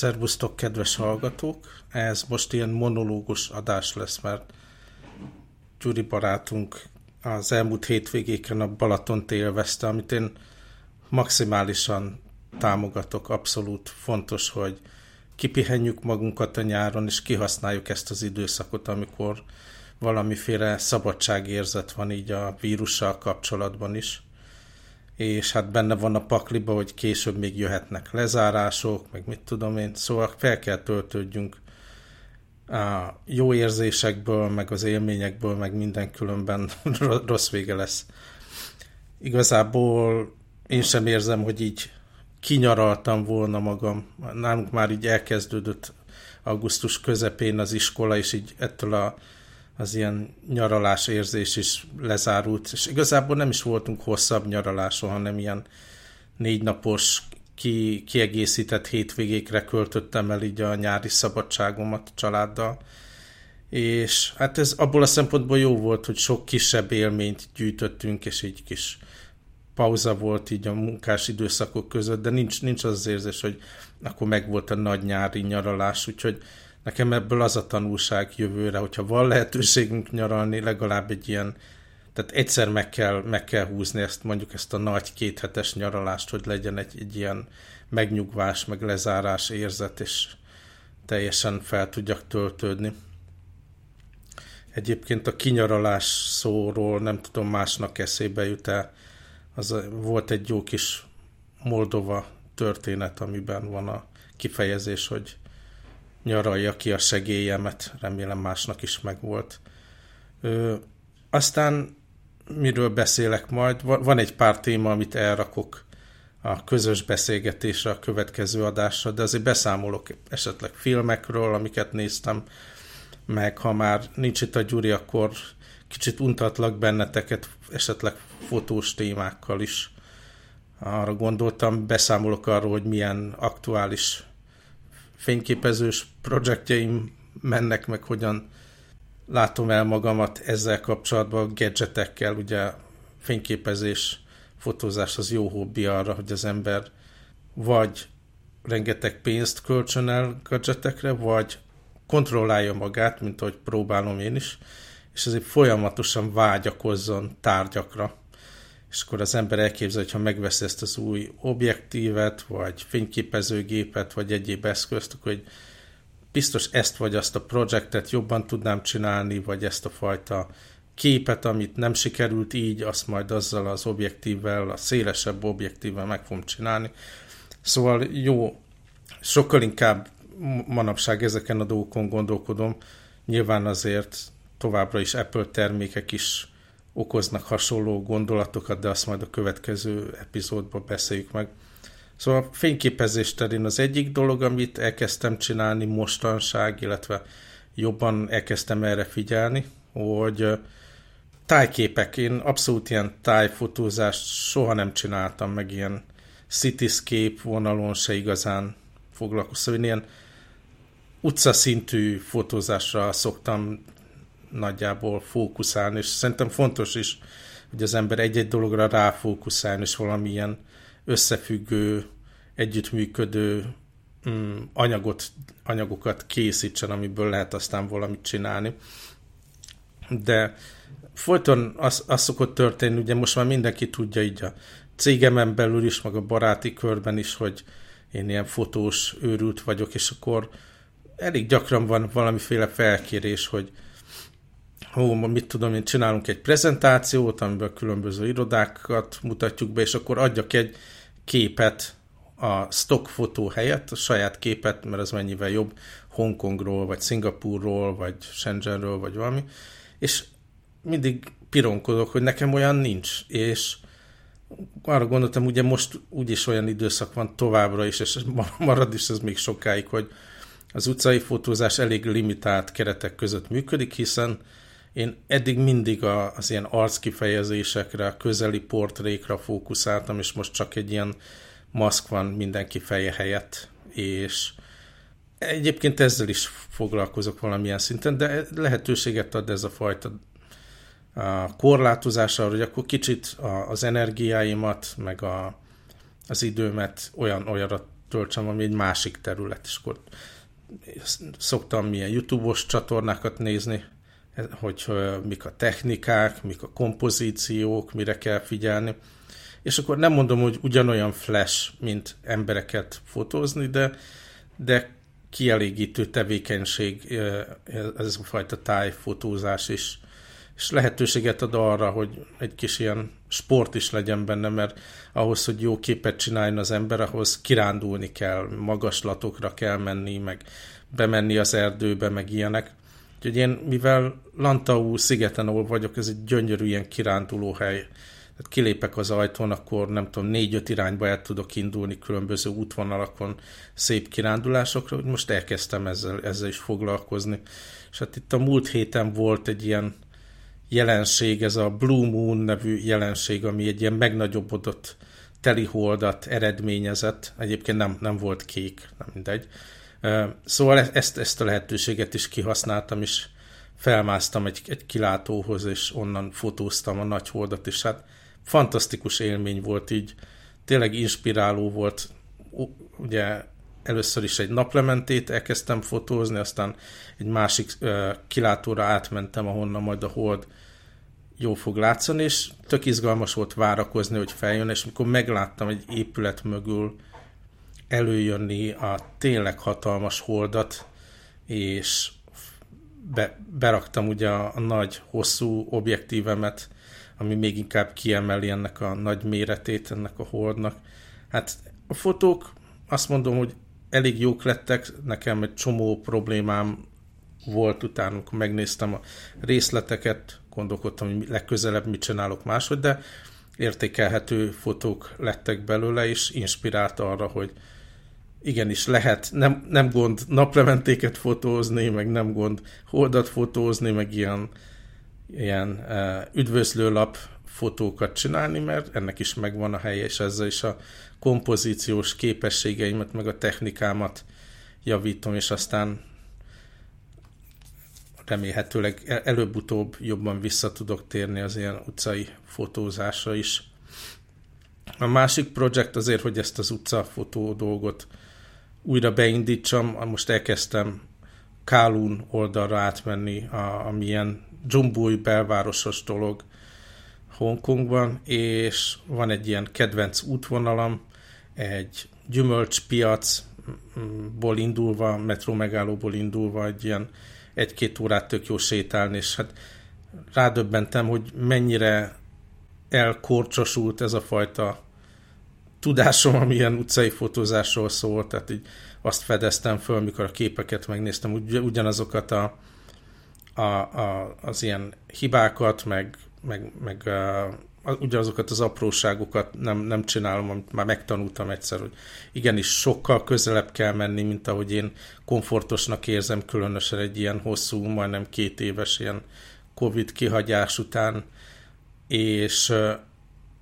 Szervusztok, kedves hallgatók! Ez most ilyen monológus adás lesz, mert Gyuri barátunk az elmúlt hétvégéken a Balatont élvezte, amit én maximálisan támogatok. Abszolút fontos, hogy kipihenjük magunkat a nyáron, és kihasználjuk ezt az időszakot, amikor valamiféle szabadságérzet van így a vírussal kapcsolatban is és hát benne van a pakliba, hogy később még jöhetnek lezárások, meg mit tudom én, szóval fel kell töltődjünk a jó érzésekből, meg az élményekből, meg minden különben rossz vége lesz. Igazából én sem érzem, hogy így kinyaraltam volna magam. Nálunk már így elkezdődött augusztus közepén az iskola, és így ettől a az ilyen nyaralás érzés is lezárult, és igazából nem is voltunk hosszabb nyaraláson, hanem ilyen négy napos ki, kiegészített hétvégékre költöttem el így a nyári szabadságomat családdal, és hát ez abból a szempontból jó volt, hogy sok kisebb élményt gyűjtöttünk, és egy kis pauza volt így a munkás időszakok között, de nincs, nincs az, az érzés, hogy akkor meg volt a nagy nyári nyaralás, úgyhogy nekem ebből az a tanulság jövőre, hogyha van lehetőségünk nyaralni, legalább egy ilyen, tehát egyszer meg kell, meg kell húzni ezt, mondjuk ezt a nagy kéthetes nyaralást, hogy legyen egy, egy ilyen megnyugvás, meg lezárás érzet, és teljesen fel tudjak töltődni. Egyébként a kinyaralás szóról nem tudom másnak eszébe jut el. Az volt egy jó kis Moldova történet, amiben van a kifejezés, hogy nyaralja ki a segélyemet, remélem másnak is megvolt. Ö, aztán miről beszélek majd? Van egy pár téma, amit elrakok a közös beszélgetésre, a következő adásra, de azért beszámolok esetleg filmekről, amiket néztem, meg ha már nincs itt a Gyuri, akkor kicsit untatlak benneteket esetleg fotós témákkal is. Arra gondoltam, beszámolok arról, hogy milyen aktuális fényképezős projektjeim mennek, meg hogyan látom el magamat ezzel kapcsolatban, gadgetekkel, ugye fényképezés, fotózás az jó hobbi arra, hogy az ember vagy rengeteg pénzt kölcsön el gadgetekre, vagy kontrollálja magát, mint ahogy próbálom én is, és azért folyamatosan vágyakozzon tárgyakra és akkor az ember elképzel, hogy ha megveszi ezt az új objektívet, vagy fényképezőgépet, vagy egyéb eszközt, akkor hogy biztos ezt vagy azt a projektet jobban tudnám csinálni, vagy ezt a fajta képet, amit nem sikerült így, azt majd azzal az objektívvel, a szélesebb objektívvel meg fogom csinálni. Szóval jó, sokkal inkább manapság ezeken a dolgokon gondolkodom. Nyilván azért továbbra is Apple termékek is okoznak hasonló gondolatokat, de azt majd a következő epizódban beszéljük meg. Szóval a fényképezés terén az egyik dolog, amit elkezdtem csinálni mostanság, illetve jobban elkezdtem erre figyelni, hogy tájképek, én abszolút ilyen tájfotózást soha nem csináltam, meg ilyen cityscape vonalon se igazán foglalkoztam, én ilyen utcaszintű fotózásra szoktam nagyjából fókuszálni, és szerintem fontos is, hogy az ember egy-egy dologra ráfókuszálni, és valamilyen összefüggő, együttműködő mm, anyagot, anyagokat készítsen, amiből lehet aztán valamit csinálni. De folyton az, az szokott történni, ugye most már mindenki tudja így a cégemen belül is, meg a baráti körben is, hogy én ilyen fotós őrült vagyok, és akkor elég gyakran van valamiféle felkérés, hogy hó, mit tudom én, csinálunk egy prezentációt, amiben különböző irodákat mutatjuk be, és akkor adjak egy képet a stock fotó helyett, a saját képet, mert az mennyivel jobb Hongkongról, vagy Szingapurról, vagy Shenzhenről, vagy valami, és mindig pironkodok, hogy nekem olyan nincs, és arra gondoltam, ugye most úgyis olyan időszak van továbbra is, és marad is ez még sokáig, hogy az utcai fotózás elég limitált keretek között működik, hiszen én eddig mindig a, az ilyen arckifejezésekre, közeli portrékra fókuszáltam, és most csak egy ilyen maszk van mindenki feje helyett, és egyébként ezzel is foglalkozok valamilyen szinten, de lehetőséget ad ez a fajta a korlátozása, hogy akkor kicsit az energiáimat, meg a, az időmet olyan olyanra töltsem, ami egy másik terület, és akkor szoktam milyen YouTube-os csatornákat nézni, hogy mik a technikák, mik a kompozíciók, mire kell figyelni. És akkor nem mondom, hogy ugyanolyan flash, mint embereket fotózni, de, de kielégítő tevékenység ez a fajta tájfotózás is. És lehetőséget ad arra, hogy egy kis ilyen sport is legyen benne, mert ahhoz, hogy jó képet csináljon az ember, ahhoz kirándulni kell, magaslatokra kell menni, meg bemenni az erdőbe, meg ilyenek. Úgyhogy én, mivel Lantau szigeten, ahol vagyok, ez egy gyönyörű ilyen kiránduló hely. Tehát kilépek az ajtón, akkor nem tudom, négy-öt irányba el tudok indulni különböző útvonalakon, szép kirándulásokra, hogy most elkezdtem ezzel, ezzel is foglalkozni. És hát itt a múlt héten volt egy ilyen jelenség, ez a Blue Moon nevű jelenség, ami egy ilyen megnagyobbodott teliholdat eredményezett. Egyébként nem, nem volt kék, nem mindegy. Szóval e-, ezt, ezt a lehetőséget is kihasználtam, és felmásztam egy, egy kilátóhoz, és onnan fotóztam a nagy holdat, és hát fantasztikus élmény volt így, tényleg inspiráló volt, ugye először is egy naplementét elkezdtem fotózni, aztán egy másik uh, kilátóra átmentem, ahonnan majd a hold jó fog látszani, és tök izgalmas volt várakozni, hogy feljön, és mikor megláttam egy épület mögül előjönni a tényleg hatalmas holdat, és be, beraktam ugye a, a nagy, hosszú objektívemet, ami még inkább kiemeli ennek a nagy méretét, ennek a holdnak. Hát a fotók azt mondom, hogy elég jók lettek, nekem egy csomó problémám volt utána, amikor megnéztem a részleteket, gondolkodtam, hogy legközelebb mit csinálok máshogy, de értékelhető fotók lettek belőle, és inspirált arra, hogy igenis lehet, nem, nem gond naplementéket fotózni, meg nem gond holdat fotózni, meg ilyen, ilyen uh, üdvözlőlap fotókat csinálni, mert ennek is megvan a helye, és ezzel is a kompozíciós képességeimet, meg a technikámat javítom, és aztán remélhetőleg előbb-utóbb jobban vissza tudok térni az ilyen utcai fotózásra is. A másik projekt azért, hogy ezt az utcafotó dolgot újra beindítsam, most elkezdtem Kálún oldalra átmenni, a, ami ilyen dzsumbúj belvárosos dolog Hongkongban, és van egy ilyen kedvenc útvonalam, egy gyümölcspiacból indulva, metró megállóból indulva, egy ilyen egy-két órát tök jó sétálni, és hát rádöbbentem, hogy mennyire elkorcsosult ez a fajta tudásom, ami ilyen utcai fotózásról szól, tehát így azt fedeztem föl, mikor a képeket megnéztem, ugy, ugyanazokat a, a, a, az ilyen hibákat, meg, meg, meg a, ugyanazokat az apróságokat nem, nem csinálom, amit már megtanultam egyszer, hogy igenis sokkal közelebb kell menni, mint ahogy én komfortosnak érzem, különösen egy ilyen hosszú, majdnem két éves ilyen Covid kihagyás után, és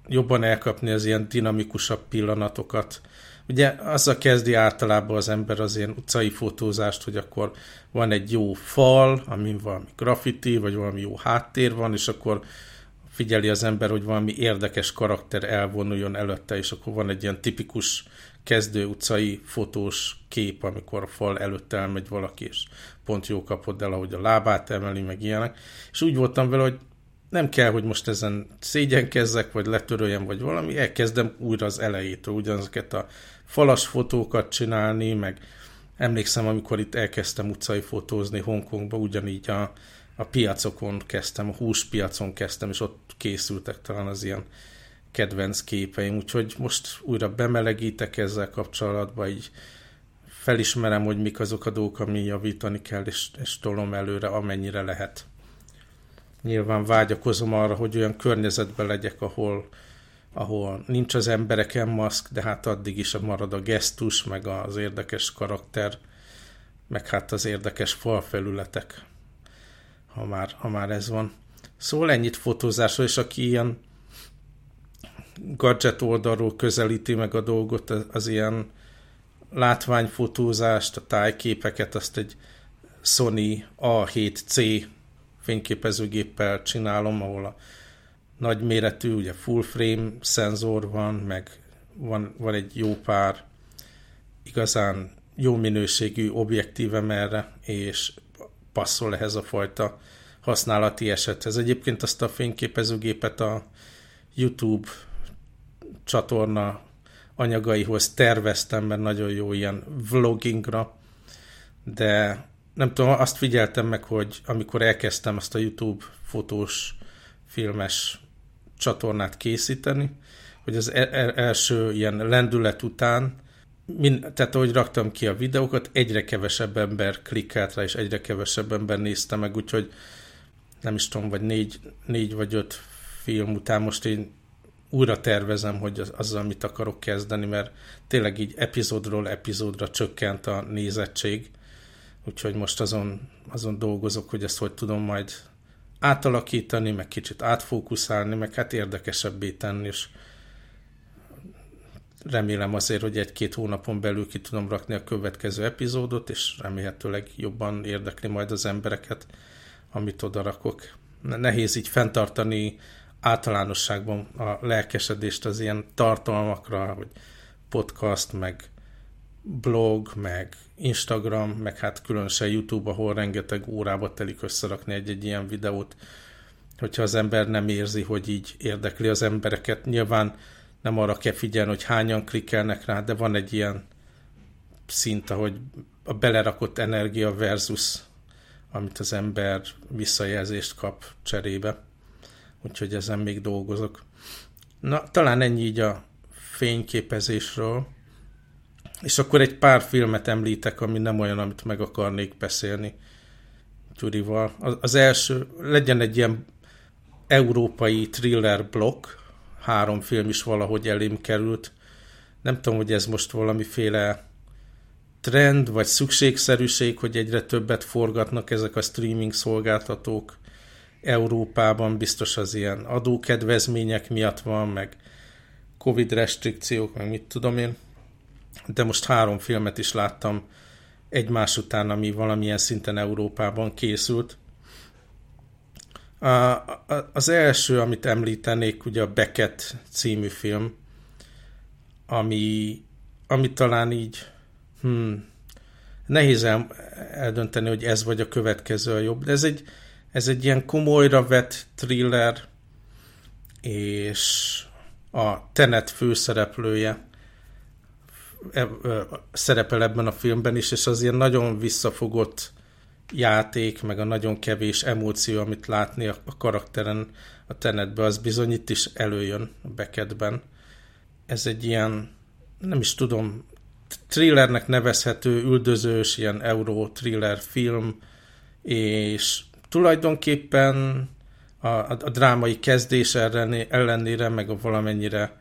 jobban elkapni az ilyen dinamikusabb pillanatokat. Ugye azzal kezdi általában az ember az ilyen utcai fotózást, hogy akkor van egy jó fal, amin valami graffiti, vagy valami jó háttér van, és akkor figyeli az ember, hogy valami érdekes karakter elvonuljon előtte, és akkor van egy ilyen tipikus kezdő utcai fotós kép, amikor a fal előtt elmegy valaki, és pont jó kapod el, ahogy a lábát emeli, meg ilyenek. És úgy voltam vele, hogy nem kell, hogy most ezen szégyenkezzek, vagy letöröljem, vagy valami, elkezdem újra az elejétől ugyanazokat a falas fotókat csinálni, meg emlékszem, amikor itt elkezdtem utcai fotózni Hongkongba, ugyanígy a, a piacokon kezdtem, a húspiacon kezdtem, és ott készültek talán az ilyen kedvenc képeim, úgyhogy most újra bemelegítek ezzel kapcsolatban, így felismerem, hogy mik azok a dolgok, ami javítani kell, és, és tolom előre, amennyire lehet nyilván vágyakozom arra, hogy olyan környezetben legyek, ahol, ahol nincs az embereken maszk, de hát addig is marad a gesztus, meg az érdekes karakter, meg hát az érdekes falfelületek, ha már, ha már ez van. Szóval ennyit fotózásról, és aki ilyen gadget oldalról közelíti meg a dolgot, az, az ilyen látványfotózást, a tájképeket, azt egy Sony A7C fényképezőgéppel csinálom, ahol a nagyméretű, ugye full frame szenzor van, meg van, van egy jó pár igazán jó minőségű objektívem erre, és passzol ehhez a fajta használati esethez. Egyébként azt a fényképezőgépet a YouTube csatorna anyagaihoz terveztem, mert nagyon jó ilyen vlogingra, de nem tudom, azt figyeltem meg, hogy amikor elkezdtem azt a YouTube fotós, filmes csatornát készíteni, hogy az e- e- első ilyen lendület után, min, tehát ahogy raktam ki a videókat, egyre kevesebb ember klikkelt rá, és egyre kevesebb ember nézte meg, úgyhogy nem is tudom, vagy négy, négy vagy öt film után most én újra tervezem, hogy az, azzal mit akarok kezdeni, mert tényleg így epizódról epizódra csökkent a nézettség, úgyhogy most azon, azon dolgozok, hogy ezt hogy tudom majd átalakítani, meg kicsit átfókuszálni, meg hát érdekesebbé tenni, és remélem azért, hogy egy-két hónapon belül ki tudom rakni a következő epizódot, és remélhetőleg jobban érdekli majd az embereket, amit oda rakok. Nehéz így fenntartani általánosságban a lelkesedést az ilyen tartalmakra, hogy podcast, meg blog, meg Instagram, meg hát különösen YouTube, ahol rengeteg órába telik összerakni egy-egy ilyen videót, hogyha az ember nem érzi, hogy így érdekli az embereket. Nyilván nem arra kell figyelni, hogy hányan klikkelnek rá, de van egy ilyen szint, ahogy a belerakott energia versus amit az ember visszajelzést kap cserébe. Úgyhogy ezen még dolgozok. Na, talán ennyi így a fényképezésről. És akkor egy pár filmet említek, ami nem olyan, amit meg akarnék beszélni Gyurival. Az első, legyen egy ilyen európai thriller blokk, három film is valahogy elém került. Nem tudom, hogy ez most valamiféle trend, vagy szükségszerűség, hogy egyre többet forgatnak ezek a streaming szolgáltatók Európában, biztos az ilyen adókedvezmények miatt van, meg Covid restrikciók, meg mit tudom én de most három filmet is láttam egymás után, ami valamilyen szinten Európában készült. A, a, az első, amit említenék, ugye a Beckett című film, ami, ami talán így hmm, nehéz el, eldönteni, hogy ez vagy a következő a jobb, de ez egy, ez egy ilyen komolyra vett thriller, és a Tenet főszereplője szerepel ebben a filmben is, és az ilyen nagyon visszafogott játék, meg a nagyon kevés emóció, amit látni a, karakteren a tenetben, az bizony itt is előjön a Beckettben. Ez egy ilyen, nem is tudom, thrillernek nevezhető, üldözős, ilyen euró thriller film, és tulajdonképpen a, a, a drámai kezdés ellenére, meg a valamennyire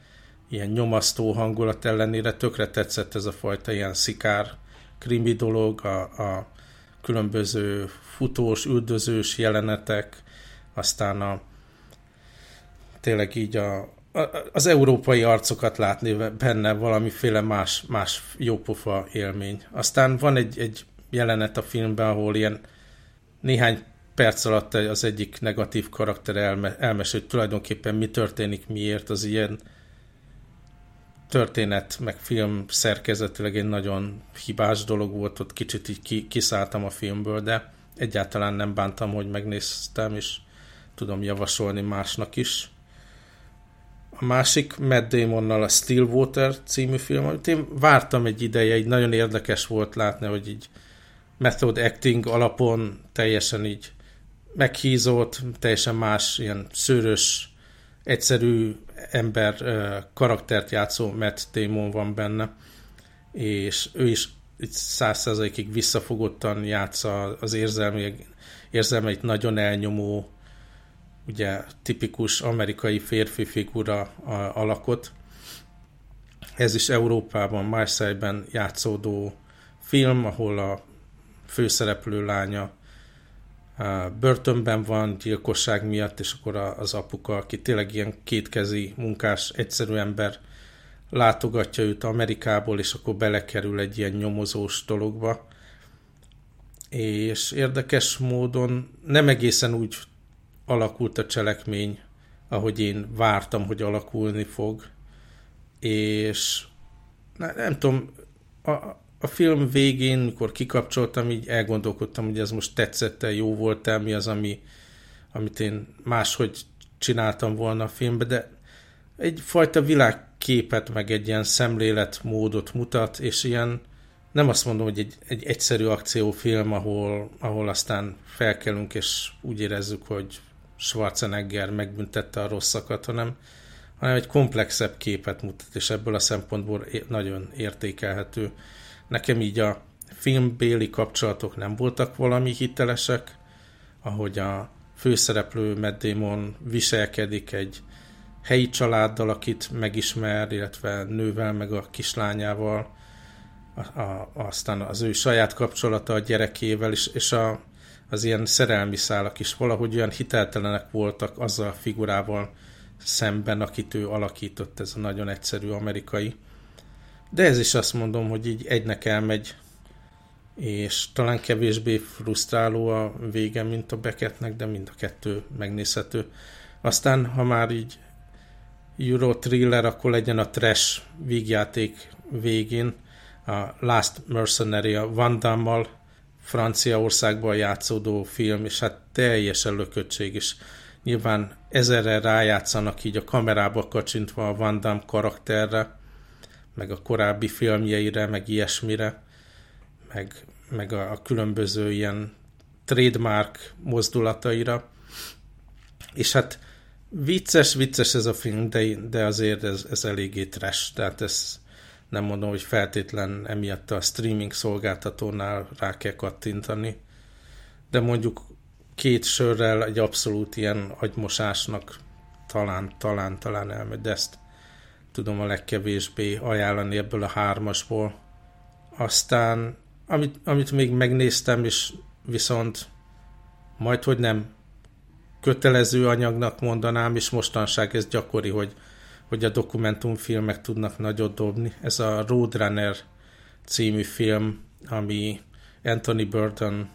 ilyen nyomasztó hangulat ellenére tökre tetszett ez a fajta ilyen szikár krimi dolog, a, a különböző futós, üldözős jelenetek, aztán a tényleg így a, a, az európai arcokat látni benne valamiféle más, más jópofa élmény. Aztán van egy, egy jelenet a filmben, ahol ilyen néhány perc alatt az egyik negatív karakter elme, elmesél, hogy tulajdonképpen mi történik, miért az ilyen történet, meg film szerkezetileg egy nagyon hibás dolog volt, ott kicsit így kiszálltam a filmből, de egyáltalán nem bántam, hogy megnéztem, és tudom javasolni másnak is. A másik Matt Damonnal a Stillwater című film, amit én vártam egy ideje, így nagyon érdekes volt látni, hogy így method acting alapon teljesen így meghízott, teljesen más, ilyen szőrös, egyszerű ember karaktert játszó Matt Damon van benne, és ő is száz százalékig visszafogottan játsza az érzelmi, érzelmeit nagyon elnyomó, ugye tipikus amerikai férfi figura alakot. Ez is Európában, Marseille-ben játszódó film, ahol a főszereplő lánya börtönben van gyilkosság miatt, és akkor az apuka, aki tényleg ilyen kétkezi munkás, egyszerű ember, látogatja őt Amerikából, és akkor belekerül egy ilyen nyomozós dologba. És érdekes módon nem egészen úgy alakult a cselekmény, ahogy én vártam, hogy alakulni fog. És nem, nem tudom, a, a film végén, mikor kikapcsoltam, így elgondolkodtam, hogy ez most tetszett-e, jó volt-e, mi az, ami, amit én máshogy csináltam volna a filmbe, de egyfajta világképet, meg egy ilyen szemléletmódot mutat, és ilyen, nem azt mondom, hogy egy, egy egyszerű akciófilm, ahol, ahol aztán felkelünk, és úgy érezzük, hogy Schwarzenegger megbüntette a rosszakat, hanem, hanem egy komplexebb képet mutat, és ebből a szempontból nagyon értékelhető. Nekem így a filmbéli kapcsolatok nem voltak valami hitelesek, ahogy a főszereplő Matt Damon viselkedik egy helyi családdal, akit megismer, illetve nővel, meg a kislányával, a, a, aztán az ő saját kapcsolata a gyerekével, és, és a, az ilyen szerelmi szálak is valahogy olyan hiteltelenek voltak azzal a figurával szemben, akit ő alakított, ez a nagyon egyszerű amerikai. De ez is azt mondom, hogy így egynek elmegy, és talán kevésbé frusztráló a vége, mint a Beckettnek, de mind a kettő megnézhető. Aztán, ha már így Euro thriller, akkor legyen a trash vígjáték végén, a Last Mercenary a Van Damme-mal Franciaországban játszódó film, és hát teljesen lököttség is. Nyilván ezerre rájátszanak így a kamerába kacsintva a Van Damme karakterre, meg a korábbi filmjeire, meg ilyesmire, meg, meg a, a különböző ilyen trademark mozdulataira. És hát vicces, vicces ez a film, de, de azért ez, ez eléggé trash, tehát ez nem mondom, hogy feltétlen emiatt a streaming szolgáltatónál rá kell kattintani, de mondjuk két sörrel egy abszolút ilyen agymosásnak talán, talán, talán elmegy, de ezt tudom a legkevésbé ajánlani ebből a hármasból. Aztán, amit, amit még megnéztem, és viszont majd, hogy nem kötelező anyagnak mondanám, és mostanság ez gyakori, hogy hogy a dokumentumfilmek tudnak nagyot dobni. Ez a Roadrunner című film, ami Anthony Burton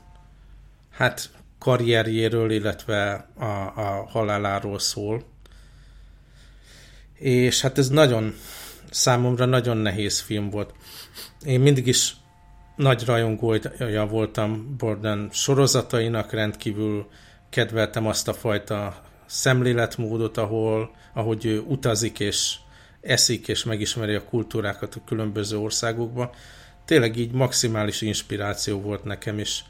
hát karrierjéről, illetve a, a haláláról szól. És hát ez nagyon, számomra nagyon nehéz film volt. Én mindig is nagy rajongója voltam Borden sorozatainak, rendkívül kedveltem azt a fajta szemléletmódot, ahol, ahogy ő utazik és eszik és megismeri a kultúrákat a különböző országokban. Tényleg így maximális inspiráció volt nekem, és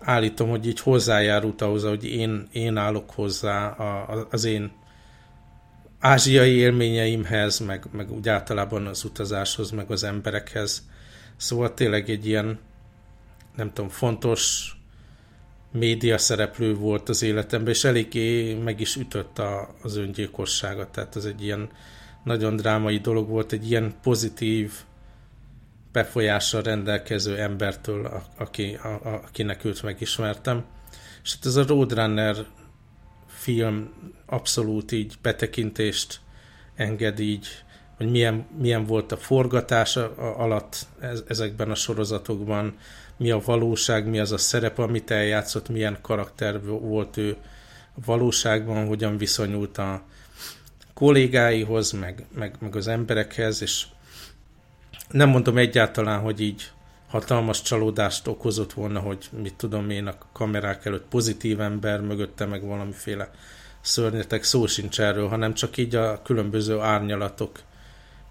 állítom, hogy így hozzájárult ahhoz, hogy én, én állok hozzá a, az én ázsiai élményeimhez, meg, meg úgy általában az utazáshoz, meg az emberekhez. Szóval tényleg egy ilyen, nem tudom, fontos média szereplő volt az életemben, és eléggé meg is ütött a, az öngyilkossága. Tehát ez egy ilyen nagyon drámai dolog volt, egy ilyen pozitív befolyással rendelkező embertől, a, aki, a, a, akinek őt megismertem. És hát ez a Roadrunner film abszolút így betekintést enged így, hogy milyen, milyen volt a forgatás alatt ezekben a sorozatokban, mi a valóság, mi az a szerep, amit eljátszott, milyen karakter volt ő a valóságban, hogyan viszonyult a kollégáihoz, meg, meg, meg az emberekhez, és nem mondom egyáltalán, hogy így hatalmas csalódást okozott volna, hogy mit tudom én a kamerák előtt pozitív ember, mögötte meg valamiféle szörnyetek, szó sincs erről, hanem csak így a különböző árnyalatok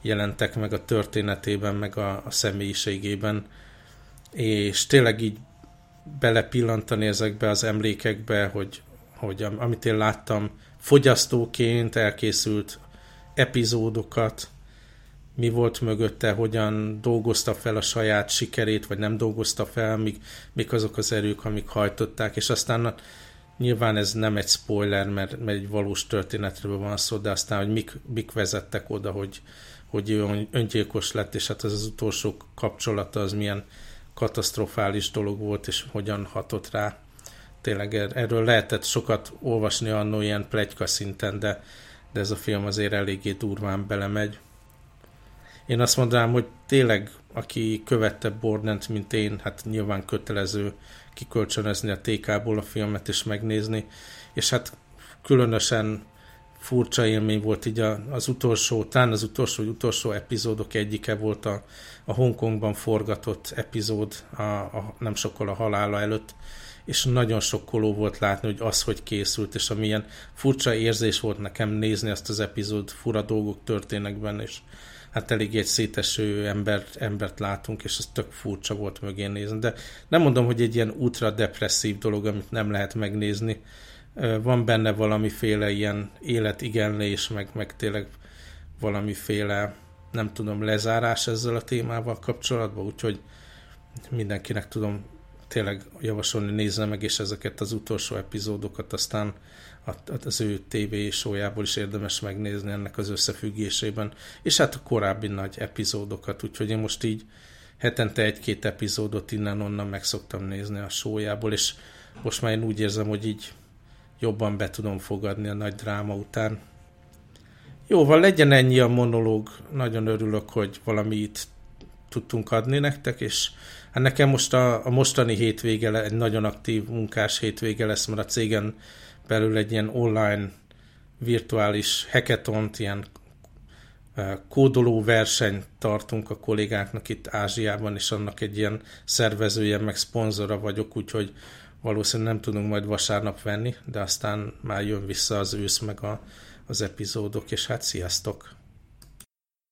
jelentek meg a történetében, meg a, a személyiségében, és tényleg így belepillantani ezekbe az emlékekbe, hogy, hogy amit én láttam fogyasztóként elkészült epizódokat, mi volt mögötte, hogyan dolgozta fel a saját sikerét, vagy nem dolgozta fel, mik, mik azok az erők, amik hajtották, és aztán nyilván ez nem egy spoiler, mert, mert egy valós történetről van szó, de aztán, hogy mik, mik vezettek oda, hogy, hogy ő öngyilkos lett, és hát ez az utolsó kapcsolata az milyen katasztrofális dolog volt, és hogyan hatott rá. Tényleg er-, erről lehetett sokat olvasni annó ilyen plegyka szinten, de, de ez a film azért eléggé durván belemegy. Én azt mondanám, hogy tényleg, aki követte Bordent, mint én, hát nyilván kötelező kikölcsönözni a TK-ból a filmet és megnézni, és hát különösen furcsa élmény volt így az utolsó, talán az utolsó, utolsó epizódok egyike volt a, a Hongkongban forgatott epizód a, a, nem sokkal a halála előtt, és nagyon sokkoló volt látni, hogy az, hogy készült, és amilyen furcsa érzés volt nekem nézni ezt az epizód, fura dolgok történnek benne, és hát elég egy széteső embert, embert látunk, és ez tök furcsa volt mögé nézni. De nem mondom, hogy egy ilyen ultra depresszív dolog, amit nem lehet megnézni. Van benne valamiféle ilyen életigenlés, meg, meg tényleg valamiféle, nem tudom, lezárás ezzel a témával kapcsolatban, úgyhogy mindenkinek tudom tényleg javasolni, nézze meg, és ezeket az utolsó epizódokat aztán az ő TV sójából is érdemes megnézni ennek az összefüggésében, és hát a korábbi nagy epizódokat, úgyhogy én most így hetente egy-két epizódot innen-onnan meg szoktam nézni a sójából, és most már én úgy érzem, hogy így jobban be tudom fogadni a nagy dráma után. Jóval legyen ennyi a monológ, nagyon örülök, hogy valamit tudtunk adni nektek, és hát nekem most a, a mostani hétvége egy nagyon aktív munkás hétvége lesz, mert a cégen belül egy ilyen online virtuális hackathon ilyen kódoló versenyt tartunk a kollégáknak itt Ázsiában, és annak egy ilyen szervezője, meg szponzora vagyok, úgyhogy valószínűleg nem tudunk majd vasárnap venni, de aztán már jön vissza az ősz, meg a, az epizódok, és hát sziasztok!